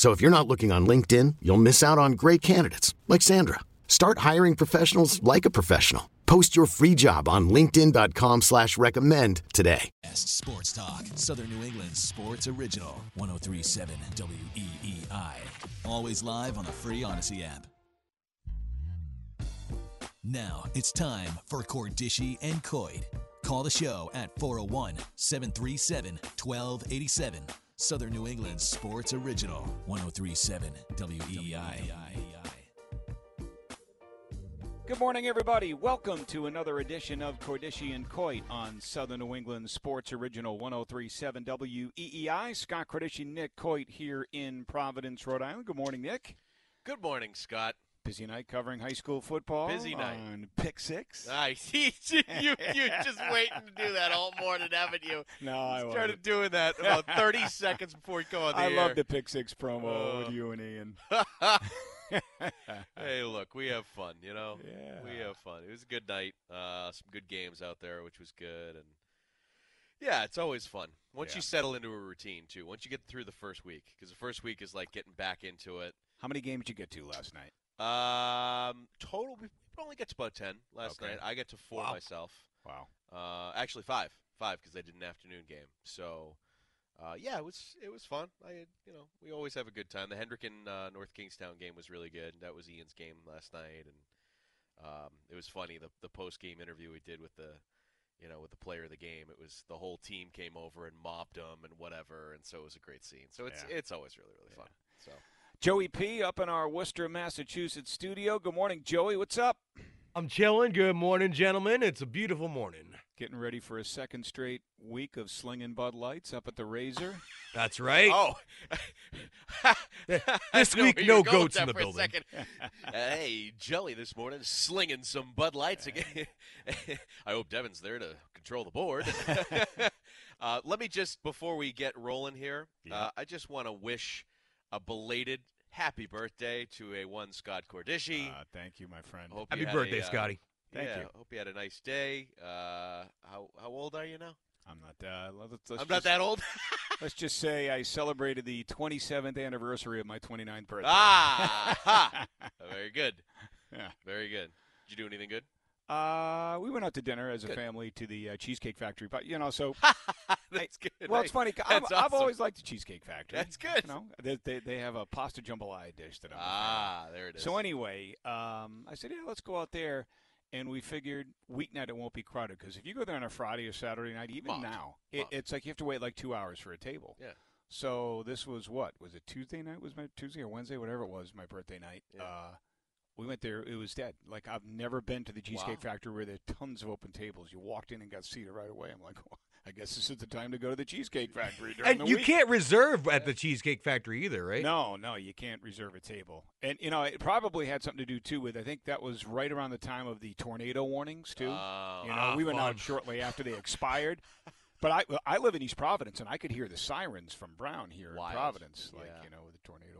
So if you're not looking on LinkedIn, you'll miss out on great candidates like Sandra. Start hiring professionals like a professional. Post your free job on linkedin.com slash recommend today. Best Sports Talk, Southern New England Sports Original, 1037 WEEI. Always live on the free Audacy app. Now it's time for Cordischi and Coit. Call the show at 401 737 1287. Southern New England Sports Original, 1037 WEEI. Good morning, everybody. Welcome to another edition of Cordischi and Coit on Southern New England Sports Original 1037 WEEI. Scott Cordischi, Nick Coit here in Providence, Rhode Island. Good morning, Nick. Good morning, Scott. Busy night covering high school football. Busy night. On Pick Six. Nice. you, you just waiting to do that all morning, haven't you? No, I Started wasn't. doing that about 30 seconds before we go on the I air. love the Pick Six promo Oh. with you and Ian. hey, look, we have fun, you know? Yeah. We have fun. It was a good night. Uh, some good games out there, which was good. And yeah, it's always fun. Once Yeah. you settle into a routine, too. Once you get through the first week, because the first week is like getting back into it. How many games did you get to last night? Um, total, we only get to about 10 last Okay. night. I get to four Wow. myself. Wow. Uh, actually five, five because I did an afternoon game. So, uh, yeah, it was it was fun. I you know we always have a good time. The Hendrick and uh, North Kingstown game was really good. That was Ian's game last night, and um, it was funny the the post game interview we did with the you know with the player of the game. It was the whole team came over and mobbed him and whatever, and so it was a great scene. So it's Yeah. it's always really really fun. So. Joey P. up in our Worcester, Massachusetts studio. Good morning, Joey. What's up? I'm chilling. Good morning, gentlemen. It's a beautiful morning. Getting ready for a second straight week of slinging Bud Lights up at the Razor. That's right. Oh, This week, no you're going with goats in the building. hey, Jelly this morning slinging some Bud Lights again. I hope Devin's there to control the board. uh, let me just before we get rolling here, uh, I just want to wish a belated happy birthday to a one Scott Cordischi. Uh, thank you, my friend. Hope Happy birthday, a, uh, Scotty. Thank yeah, you. Hope you had a nice day. Uh, how how old are you now? I'm not. Uh, let's, let's I'm not that old. Let's just say I celebrated the 27th anniversary of my 29th birthday. ah, ha. very good. Yeah. Very good. Did you do anything good? Uh, we went out to dinner as a Good. family to the uh, Cheesecake Factory, but you know, so That's good. well, it's funny. I've, that's I've always liked the Cheesecake Factory. That's good. You know, they, they, they have a pasta jambalaya dish that I'm. a fan of. Ah, there it is. So anyway, um, I said, yeah, let's go out there. And we figured weeknight it won't be crowded because if you go there on a Friday or Saturday night, even now, it, it's like you have to wait like two hours for a table. Yeah. So this was what was it Tuesday night? Was my Tuesday or Wednesday, whatever it was, my birthday night. Yeah. Uh, we went there. It was dead. Like I've never been to the Cheesecake Wow. Factory where there are tons of open tables. You walked in and got seated right away. I'm like, well, I guess this is the time to go to the Cheesecake Factory during And you week. can't reserve at the Cheesecake Factory either, right? No, no, you can't reserve a table. And you know, it probably had something to do too with I think that was right around the time of the tornado warnings too. Oh. you know, Ah, we went fun. out shortly after they expired. But I I live in East Providence and I could hear the sirens from Brown here Wild. in Providence, like Yeah. you know, with the tornado warning. But Well,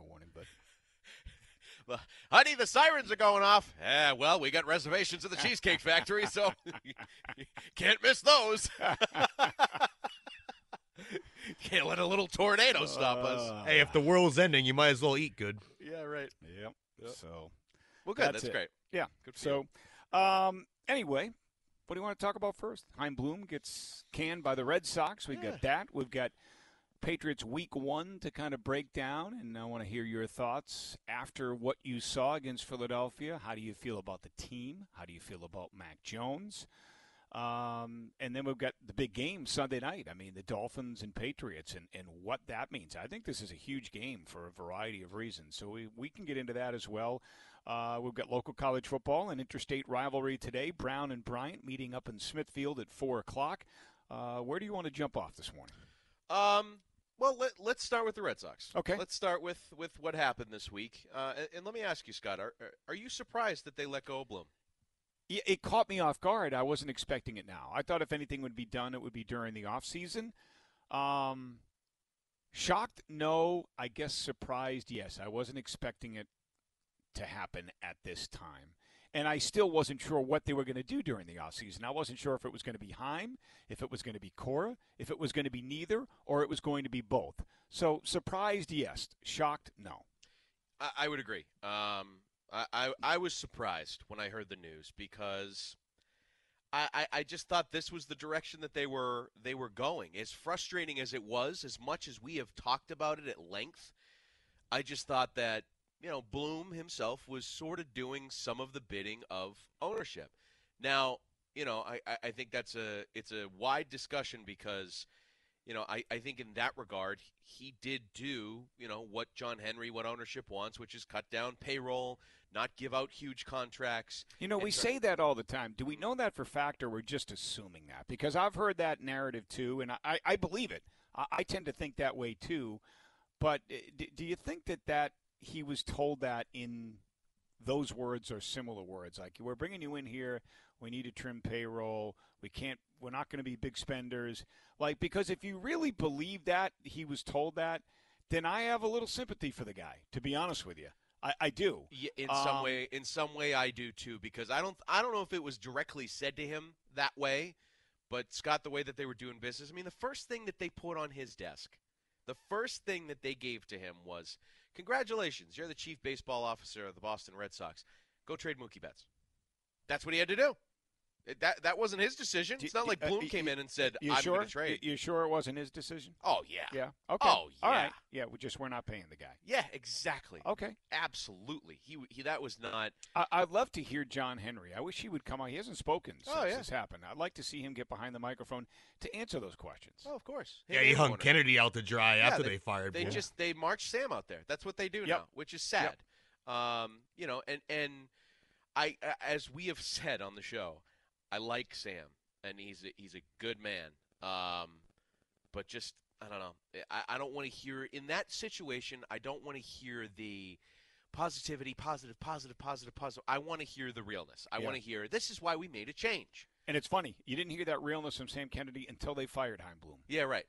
honey, the sirens are going off. Yeah, well, we got reservations at the Cheesecake Factory, so can't miss those. can't let a little tornado stop us. Uh, Hey, if the world's ending, you might as well eat good. Yeah, right. yep. Yep. So Well, good. That's That's, great. yeah. Good for you. So, um, anyway, what do you want to talk about first? Chaim Bloom gets canned by the Red Sox. We've Yeah. got that. We've got Patriots week one to kind of break down, and I want to hear your thoughts after what you saw against Philadelphia. How do you feel about the team? How do you feel about Mac Jones? Um, and then we've got the big game Sunday night. I mean, the Dolphins and Patriots, and, and what that means. I think this is a huge game for a variety of reasons. So we, we can get into that as well. Uh, we've got local college football and interstate rivalry today. Brown and Bryant meeting up in Smithfield at 4 o'clock. Uh, where do you want to jump off this morning? Um, well, let, us start with the Red Sox. Okay. Let's start with, with what happened this week. Uh, and, and, let me ask you, Scott, are, are you surprised that they let go of Bloom? it caught me off guard. I wasn't expecting it now. I thought if anything would be done, it would be during the off season. Um, shocked? No. I guess surprised? Yes. I wasn't expecting it to happen at this time. And I still wasn't sure what they were going to do during the offseason. I wasn't sure if it was going to be Chaim, if it was going to be Cora, if it was going to be neither, or it was going to be both. So surprised, yes. Shocked, no. I, I would agree. Um, I, I, I was surprised when I heard the news because I, I, I just thought this was the direction that they were they were going. As frustrating as it was, as much as we have talked about it at length, I just thought that you know Bloom himself was sort of doing some of the bidding of ownership. Now, you know, I, I think that's a it's a wide discussion because you know, I, I think in that regard, he did do, you know, what John Henry, what ownership wants, which is cut down payroll, not give out huge contracts. You know, we say that all the time. Do we know that for fact, or we're just assuming that? Because I've heard that narrative too, and I, I believe it. I, I tend to think that way too. But uh, do you think that that he was told that in those words or similar words? Like, we're bringing you in here. We need to trim payroll. We can't. We're not going to be big spenders. Like, because if you really believe that he was told that, then I have a little sympathy for the guy. To be honest with you. I, I do. Yeah, in um, some way, in some way, I do too. Because I don't, I don't know if it was directly said to him that way, but Scott, the way that they were doing business. I mean, the first thing that they put on his desk, the first thing that they gave to him was, "Congratulations, you're the chief baseball officer of the Boston Red Sox. Go trade Mookie Betts." That's what he had to do. That that wasn't his decision. It's not like uh, Bloom came in and said, "I'm sure? going to trade." You sure it wasn't his decision? Oh yeah. Yeah. Okay. Oh yeah. All right. Yeah. We just we're not paying the guy. Yeah. Exactly. Okay. Absolutely. He, he that was not. I, would love to hear John Henry. I wish he would come on. He hasn't spoken since oh, yeah. this happened. I'd like to see him get behind the microphone to answer those questions. Oh, of course. yeah, he hung Kennedy out to dry yeah, after they, they, fired. They just they marched Sam out there. That's what they do yep. now, which is sad. Yep. Um, you know, and and I as we have said on the show. I like Sam, and he's a, he's a good man. Um, but just I don't know. I, I don't want to hear in that situation. I don't want to hear the positivity, positive, positive, positive, positive. I want to hear the realness. I yeah. want to hear this is why we made a change. And it's funny you didn't hear that realness from Sam Kennedy until they fired Chaim Bloom. Yeah, right.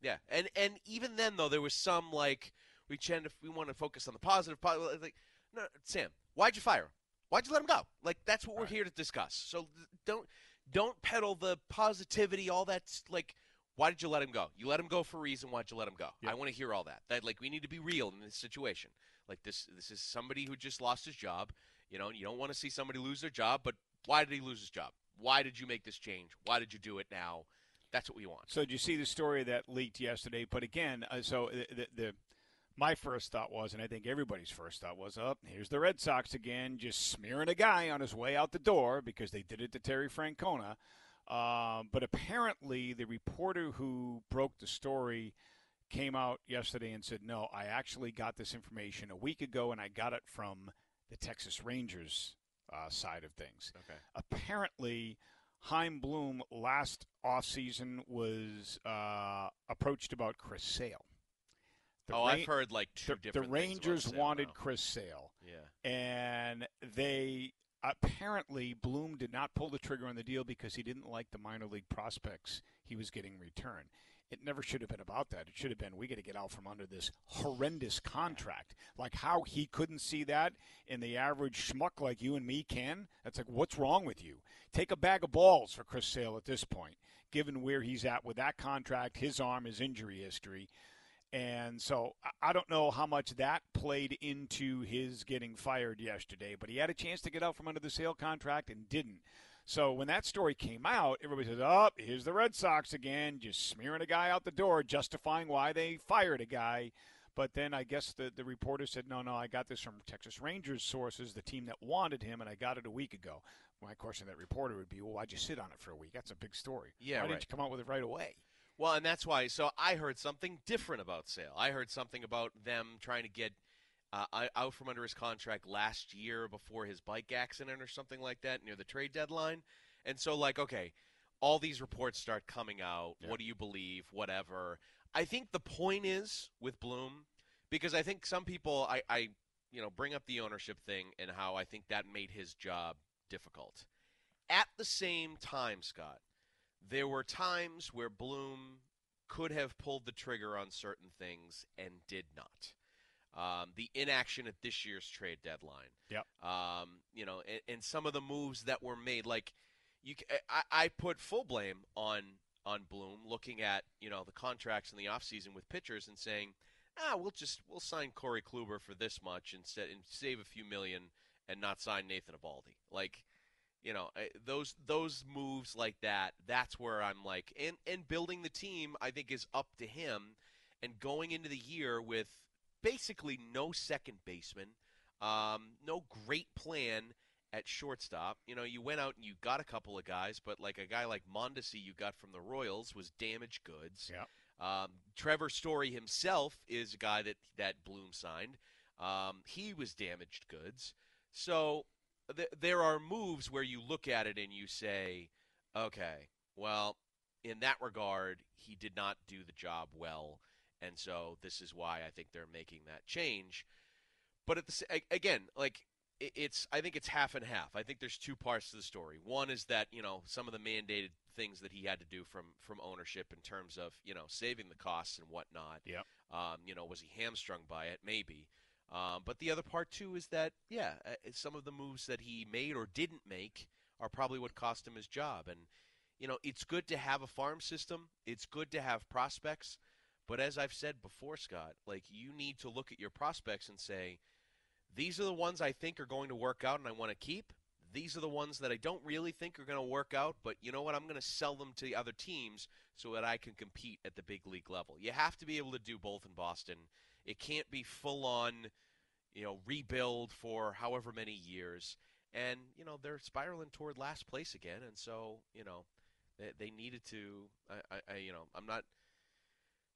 Yeah, and and even then though there was some like we tend to we want to focus on the positive. positive like no, Sam, why'd you fire him? Why'd you let him go? Like that's what we're here to discuss. So don't don't peddle the positivity, all that's Like, why did you let him go? You let him go for a reason. Why'd you let him go? Yep. I want to hear all that. That like we need to be real in this situation. Like this this is somebody who just lost his job. You know, you don't want to see somebody lose their job, but why did he lose his job? Why did you make this change? Why did you do it now? That's what we want. So, did you see the story that leaked yesterday? But again, uh, so the, the my first thought was, and I think everybody's first thought was, up oh, here's the Red Sox again, just smearing a guy on his way out the door because they did it to Terry Francona. Um, but apparently, the reporter who broke the story came out yesterday and said, no, I actually got this information a week ago, and I got it from the Texas Rangers uh, side of things. Okay. Apparently, Chaim Bloom last offseason was uh, approached about Chris Sale. The oh, Ra- I've heard like two the, different. The Rangers wanted now. Chris Sale. Yeah. And they apparently Bloom did not pull the trigger on the deal because he didn't like the minor league prospects he was getting return. It never should have been about that. It should have been we got to get out from under this horrendous contract. Like how he couldn't see that and the average schmuck like you and me can. That's like what's wrong with you? Take a bag of balls for Chris Sale at this point, given where he's at with that contract, his arm, his injury history. And so I don't know how much that played into his getting fired yesterday, but he had a chance to get out from under the Sale contract and didn't. So when that story came out, everybody says, "Oh, here's the Red Sox again, just smearing a guy out the door, justifying why they fired a guy." But then I guess the, the reporter said, no, no, I got this from Texas Rangers sources, the team that wanted him, and I got it a week ago. My question to that reporter would be, well, why'd you sit on it for a week? That's a big story. Yeah, Why right. didn't you come out with it right away? Well, and that's why. So I heard something different about Sale. I heard something about them trying to get uh, out from under his contract last year before his bike accident or something like that near the trade deadline. And so, like, okay, all these reports start coming out. Yeah. What do you believe? Whatever. I think the point is with Bloom, because I think some people, I, I, you know, bring up the ownership thing and how I think that made his job difficult. At the same time, Scott, there were times where Bloom could have pulled the trigger on certain things and did not. Um, the inaction at this year's trade deadline. Yep. Um, you know, and, and some of the moves that were made, like you, I put full blame on on Bloom, looking at you know the contracts in the offseason with pitchers and saying, ah, we'll just we'll sign Corey Kluber for this much instead and save a few million and not sign Nathan Eovaldi. Like, you know, those those moves like that. That's where I'm like, and and building the team, I think is up to him, and going into the year with basically no second baseman, um, no great plan at shortstop. You know, you went out and you got a couple of guys, but like a guy like Mondesi you got from the Royals was damaged goods. Yep. Um, Trevor Story himself is a guy that that Bloom signed. Um, he was damaged goods. So th- there are moves where you look at it and you say, okay, well, in that regard, he did not do the job well, and so this is why I think they're making that change. But at the again, like it's I think it's half and half. I think there's two parts to the story. One is that you know some of the mandated things that he had to do from from ownership in terms of you know saving the costs and whatnot. Yeah. Um, you know, was he hamstrung by it? Maybe. Um, but the other part too is that yeah, uh, some of the moves that he made or didn't make are probably what cost him his job. And you know, it's good to have a farm system. It's good to have prospects. But as I've said before, Scott, like you need to look at your prospects and say, these are the ones I think are going to work out and I want to keep. These are the ones that I don't really think are going to work out, but you know what? I'm going to sell them to the other teams so that I can compete at the big league level. You have to be able to do both in Boston. It can't be full on, you know, rebuild for however many years. And, you know, they're spiraling toward last place again. And so, you know, they, they needed to, I, I, I, you know, I'm not,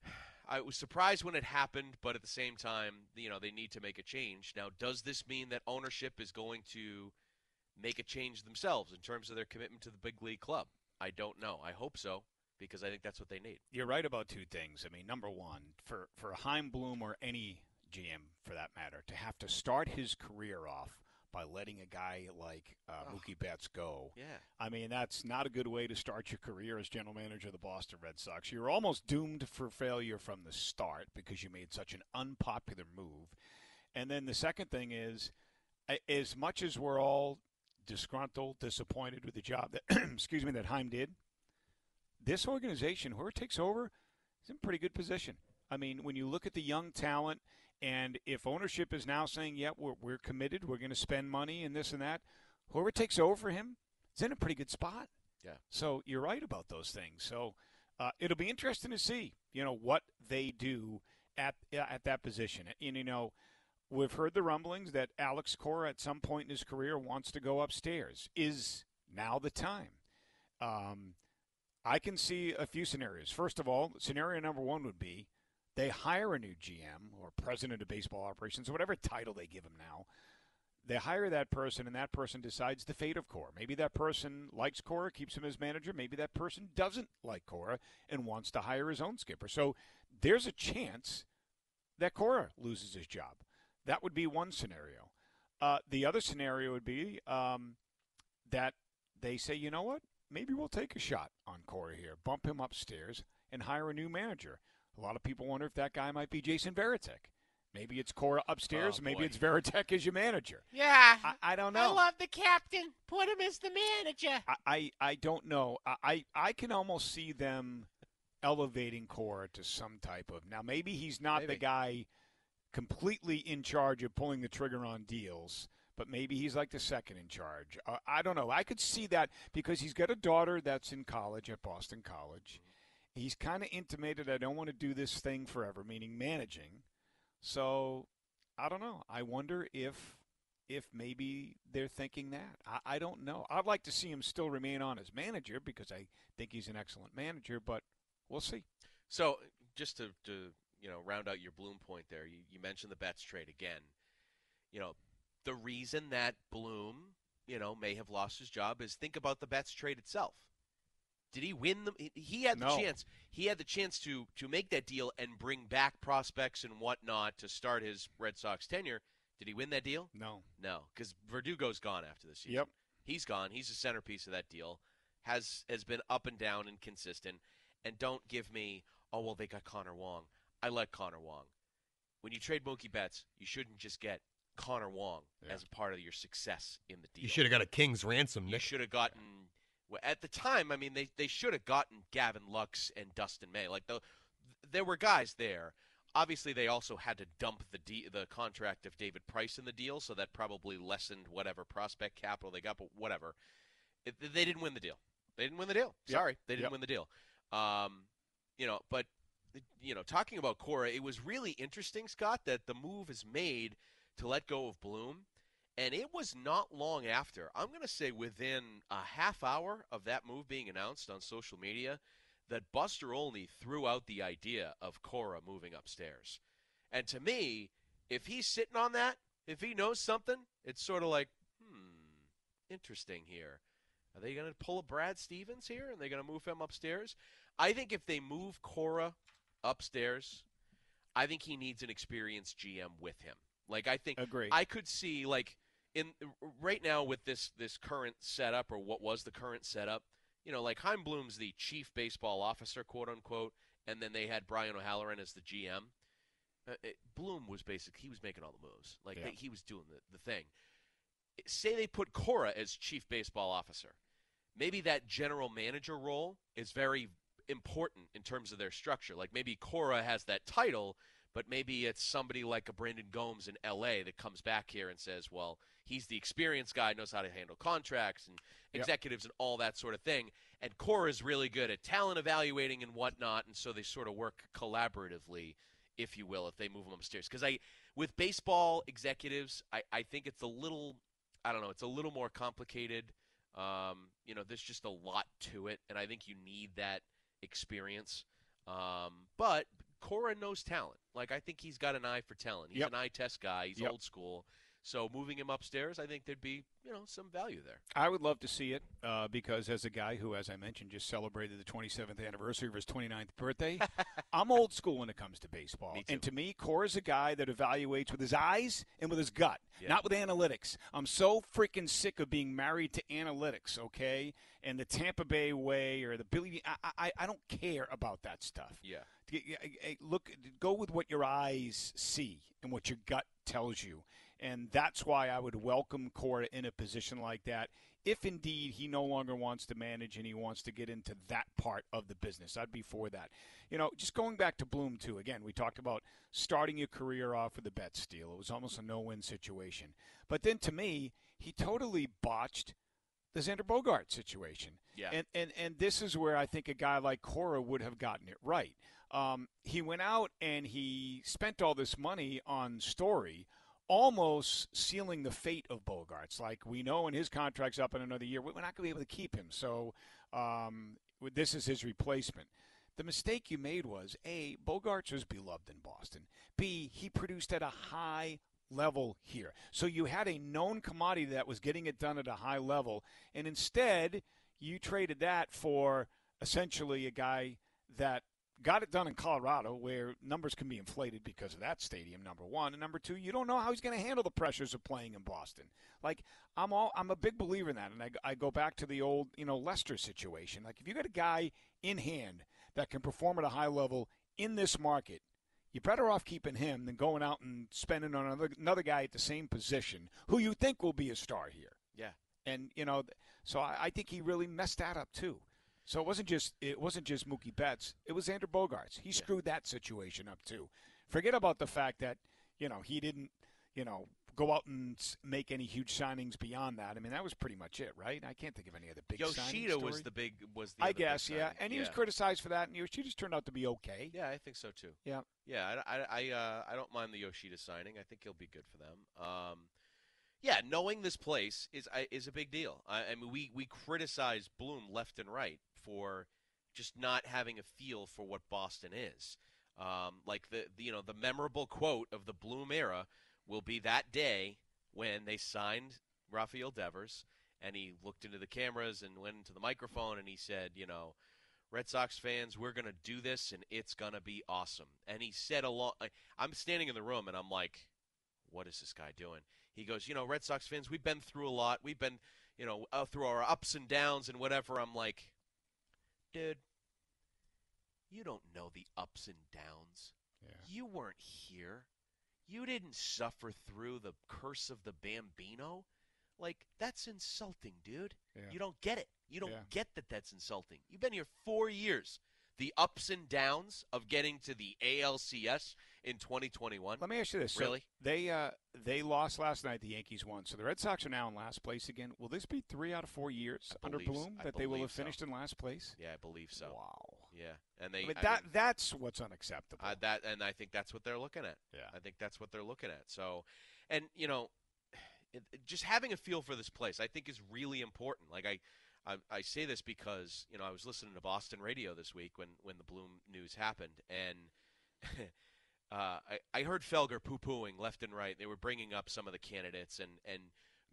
I was surprised when it happened, but at the same time, you know, they need to make a change. Now, does this mean that ownership is going to make a change themselves in terms of their commitment to the big league club? I don't know. I hope so because I think that's what they need. You're right about two things. I mean, number one, for for Chaim Bloom or any GM for that matter, to have to start his career off by letting a guy like uh, Ugh. Mookie Betts go. Yeah. I mean, that's not a good way to start your career as general manager of the Boston Red Sox. You're almost doomed for failure from the start because you made such an unpopular move. And then the second thing is, as much as we're all disgruntled, disappointed with the job that, excuse me, that Chaim did, this organization, whoever takes over, is in pretty good position. I mean, when you look at the young talent, and if ownership is now saying, "Yeah, we're we're committed, we're going to spend money and this and that," whoever takes over for him is in a pretty good spot. Yeah. So you're right about those things. So uh, it'll be interesting to see, you know, what they do at at that position. And you know, we've heard the rumblings that Alex Cora at some point in his career wants to go upstairs. Is now the time? Um, I can see a few scenarios. First of all, scenario number one would be they hire a new GM or president of baseball operations, whatever title they give him now. They hire that person, and that person decides the fate of Cora. Maybe that person likes Cora, keeps him as manager. Maybe that person doesn't like Cora and wants to hire his own skipper. So there's a chance that Cora loses his job. That would be one scenario. Uh, the other scenario would be um, that they say, you know what? Maybe we'll take a shot on Cora here, bump him upstairs, and hire a new manager. A lot of people wonder if that guy might be Jason Varitek. Maybe it's Cora upstairs. Oh, maybe boy. it's Varitek as your manager. Yeah. I, I don't know. I love the captain. Put him as the manager. I, I, I don't know. I, I, I can almost see them elevating Cora to some type of. Now, maybe he's not the guy completely in charge of pulling the trigger on deals, but maybe he's like the second in charge. Uh, I don't know. I could see that because he's got a daughter that's in college at Boston College. He's kind of intimated, I don't want to do this thing forever, meaning managing. So I don't know. I wonder if if maybe they're thinking that. I, I don't know. I'd like to see him still remain on as manager because I think he's an excellent manager, but we'll see. So just to, to you know round out your Bloom point there, you, you mentioned the Betts trade again. You know, the reason that Bloom, you know, may have lost his job is think about the Betts trade itself. Did he win the? He had the No. chance. He had the chance to to make that deal and bring back prospects and whatnot to start his Red Sox tenure. Did he win that deal? No. No, because Verdugo's gone after this season. Yep. He's gone. He's the centerpiece of that deal. Has has been up and down and consistent. And don't give me, oh well, they got Connor Wong. I like Connor Wong. When you trade Mookie Betts, you shouldn't just get Connor Wong Yeah. as a part of your success in the deal. You should have got a king's ransom, You should have gotten. At the time, I mean, they, they should have gotten Gavin Lux and Dustin May. Like the, there were guys there. Obviously, they also had to dump the de- the contract of David Price in the deal, so that probably lessened whatever prospect capital they got. But whatever, it, they didn't win the deal. They didn't win the deal. Yep. Sorry, they didn't Yep. win the deal. Um, you know, but you know, talking about Cora, it was really interesting, Scott, that the move is made to let go of Bloom. And it was not long after, I'm going to say within a half hour of that move being announced on social media, that Buster Olney threw out the idea of Cora moving upstairs. And to me, if he's sitting on that, if he knows something, it's sort of like, hmm, interesting here. Are they going to pull a Brad Stevens here and they're going to move him upstairs? I think if they move Cora upstairs, I think he needs an experienced GM with him. Like I think Agree. I could see like in right now with this this current setup or what was the current setup, you know, like Chaim Bloom's the chief baseball officer, quote unquote, and then they had Brian O'Halloran as the GM. Uh, it, Bloom was basically he was making all the moves, like Yeah. they, he was doing the, the thing. Say they put Cora as chief baseball officer, maybe that general manager role is very important in terms of their structure. Like maybe Cora has that title, but maybe it's somebody like a Brandon Gomes in LA that comes back here and says, well, he's the experienced guy, knows how to handle contracts and Yep. executives and all that sort of thing. And Cora is really good at talent evaluating and whatnot, and so they sort of work collaboratively, if you will, if they move them upstairs. Because I, with baseball executives, I, I think it's a little, I don't know, it's a little more complicated. Um, you know, there's just a lot to it, and I think you need that experience. Um, but Cora knows talent. Like I think he's got an eye for talent. He's Yep. an eye test guy. He's Yep. old school. So moving him upstairs, I think there'd be you know some value there. I would love to see it uh, because, as a guy who, as I mentioned, just celebrated the 27th anniversary of his 29th birthday, I'm old school when it comes to baseball. And to me, Core is a guy that evaluates with his eyes and with his gut, Yeah. not with analytics. I'm so freaking sick of being married to analytics, okay? And the Tampa Bay way or the Billy. I, I, I don't care about that stuff. Yeah. Look, go with what your eyes see and what your gut tells you. And that's why I would welcome Cora in a position like that. If indeed he no longer wants to manage and he wants to get into that part of the business, I'd be for that. You know, just going back to Bloom, too, again, we talked about starting your career off with a Betts deal. It was almost a no win situation. But then to me, he totally botched the Xander Bogart situation. Yeah. And, and, and this is where I think a guy like Cora would have gotten it right. Um, he went out and he spent all this money on Story, almost sealing the fate of Bogaerts. Like we know when his contract's up in another year, we're not going to be able to keep him. So um, this is his replacement. The mistake you made was A, Bogaerts was beloved in Boston. B, he produced at a high level here. So you had a known commodity that was getting it done at a high level, and instead you traded that for essentially a guy that got it done in Colorado, where numbers can be inflated because of that stadium. Number one, and number two, you don't know how he's going to handle the pressures of playing in Boston. Like I'm all, I'm a big believer in that, and I, I go back to the old, you know, Lester situation. Like if you got a guy in hand that can perform at a high level in this market, you're better off keeping him than going out and spending on another, another guy at the same position who you think will be a star here. Yeah. And you know, so I, I think he really messed that up too. So it wasn't just it wasn't just Mookie Betts. It was Xander Bogaerts. He screwed that situation up too. Forget about the fact that you know he didn't you know go out and make any huge signings beyond that. I mean, that was pretty much it, right? I can't think of any other big. Yoshida was the big was the I guess, yeah, signing. and he was criticized for that, and Yoshida's turned out to be okay. Yeah, I think so too. Yeah. Yeah, I, I, I, uh, I don't mind the Yoshida signing. I think he'll be good for them. Um, yeah, knowing this place is is a big deal. I, I mean, we we criticize Bloom left and right for just not having a feel for what Boston is. Um, like the, the you know the memorable quote of the Bloom era will be that day when they signed Rafael Devers and he looked into the cameras and went into the microphone and he said, you know, Red Sox fans, we're to do this and it's to be awesome. And he said along I- I'm standing in the room and I'm like, what is this guy doing? He goes, you know, Red Sox fans, we've been through a lot. We've been, you know, uh, through our ups and downs and whatever. I'm like, dude, you don't know the ups and downs. You weren't here. You didn't suffer through the curse of the Bambino. Like, that's insulting, dude. Yeah. You don't get it. You don't Yeah. get that that's insulting. You've been here four years. The ups and downs of getting to the ALCS in 2021. Let me ask you this: So Really? they uh, they lost last night. The Yankees won, so the Red Sox are now in last place again. Will this be three out of four years I under Bloom that they will have so. finished in last place? Yeah, I believe so. Wow. Yeah, and they I mean, I that mean, that's what's unacceptable. uh, that and I think that's what they're looking at. Yeah. I think that's what they're looking at. So, and you know, it- just having a feel for this place, I think, is really important. Like I, I, I say this because you know I was listening to Boston radio this week when when the Bloom news happened, and uh, I I heard Felger poo pooing left and right. They were bringing up some of the candidates, and and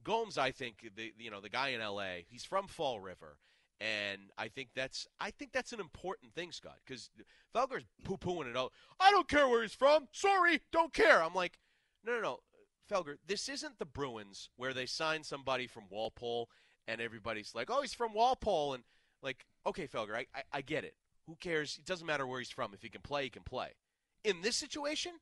Gomes, I think the you know the guy in L.A. He's from Fall River. And I think that's I think that's an important thing, Scott, because Felger's poo pooing it out. I don't care where he's from. Sorry, don't care. I'm like, no, no, no, Felger. This isn't the Bruins where they sign somebody from Walpole and everybody's like, oh, he's from Walpole, and like, okay, Felger, I, I, I get it. Who cares? It doesn't matter where he's from. If he can play, he can play. In this situation,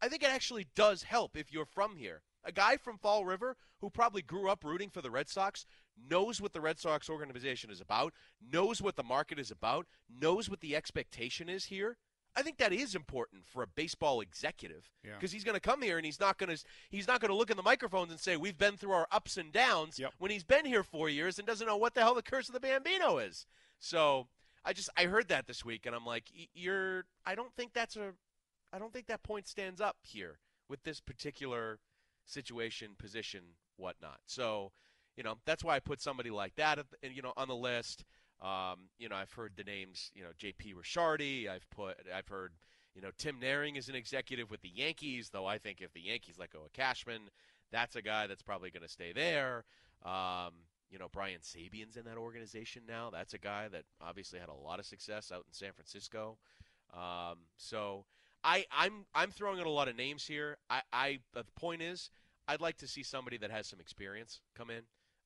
I think it actually does help if you're from here. A guy from Fall River who probably grew up rooting for the Red Sox knows what the Red Sox organization is about, knows what the market is about, knows what the expectation is here. I think that is important for a baseball executive Yeah. because he's going to come here and he's not going to he's not going to look in the microphones and say we've been through our ups and downs Yep. when he's been here 4 years and doesn't know what the hell the curse of the Bambino is. So, I just I heard that this week and I'm like you're I don't think that's a I don't think that point stands up here with this particular situation, position, whatnot. So, you know, that's why I put somebody like that, you know, on the list. Um, you know, I've heard the names, you know, J.P. Ricciardi. I've put, I've heard, you know, Tim Naehring is an executive with the Yankees. Though I think if the Yankees let go of Cashman, that's a guy that's probably going to stay there. Um, you know, Brian Sabean's in that organization now. That's a guy that obviously had a lot of success out in San Francisco. Um, so I, I'm I'm throwing out a lot of names here. I, I the point is, I'd like to see somebody that has some experience come in.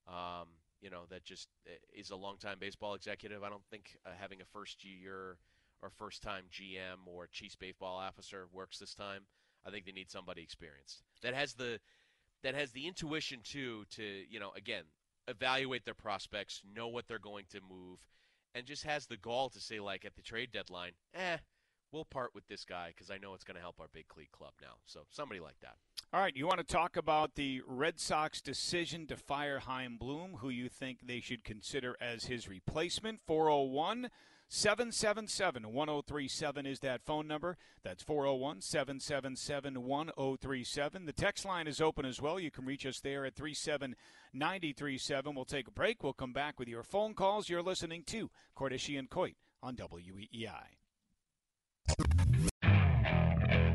Um, you know, that just uh, is a longtime baseball executive. I don't think uh, having a first year or first time GM or chief baseball officer works this time. I think they need somebody experienced that has the that has the intuition too to you know again evaluate their prospects, know what they're going to move, and just has the gall to say like at the trade deadline, eh, we'll part with this guy because I know it's going to help our big league club now. So somebody like that. All right, you want to talk about the Red Sox decision to fire Chaim Bloom, who you think they should consider as his replacement? 401 777 1037 is that phone number. That's 401 777 1037. The text line is open as well. You can reach us there at 37937. We'll take a break. We'll come back with your phone calls. You're listening to Cordischi and Coit on WEEI.